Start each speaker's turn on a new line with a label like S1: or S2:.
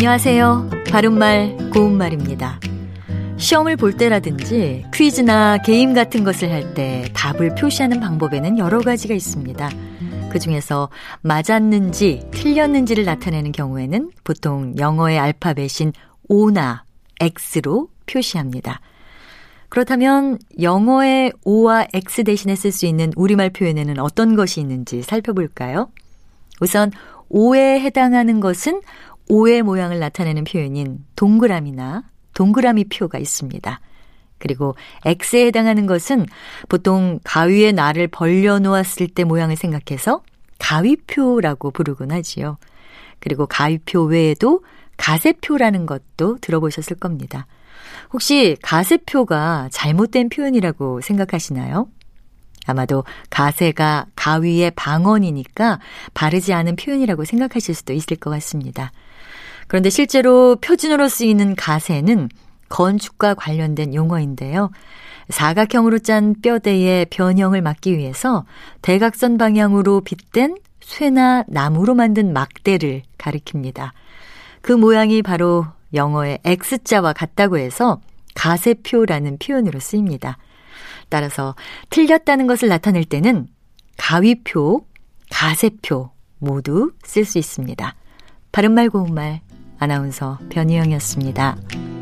S1: 안녕하세요. 바른말, 고운말입니다. 시험을 볼 때라든지 퀴즈나 게임 같은 것을 할 때 답을 표시하는 방법에는 여러 가지가 있습니다. 그 중에서 맞았는지 틀렸는지를 나타내는 경우에는 보통 영어의 알파벳인 O나 X로 표시합니다. 그렇다면 영어의 O와 X 대신에 쓸 수 있는 우리말 표현에는 어떤 것이 있는지 살펴볼까요? 우선 O에 해당하는 것은 O의 모양을 나타내는 표현인 동그라미나 동그라미 표가 있습니다. 그리고 X에 해당하는 것은 보통 가위에 날을 벌려 놓았을 때 모양을 생각해서 가위표라고 부르곤 하지요. 그리고 가위표 외에도 가세표라는 것도 들어보셨을 겁니다. 혹시 가세표가 잘못된 표현이라고 생각하시나요? 아마도 가세가 가위의 방언이니까 바르지 않은 표현이라고 생각하실 수도 있을 것 같습니다. 그런데 실제로 표준어로 쓰이는 가세는 건축과 관련된 용어인데요. 사각형으로 짠 뼈대의 변형을 막기 위해서 대각선 방향으로 빗댄 쇠나 나무로 만든 막대를 가리킵니다. 그 모양이 바로 영어의 X자와 같다고 해서 가세표라는 표현으로 쓰입니다. 따라서 틀렸다는 것을 나타낼 때는 가위표, 가세표 모두 쓸 수 있습니다. 바른말 고운말 아나운서 변희영이었습니다.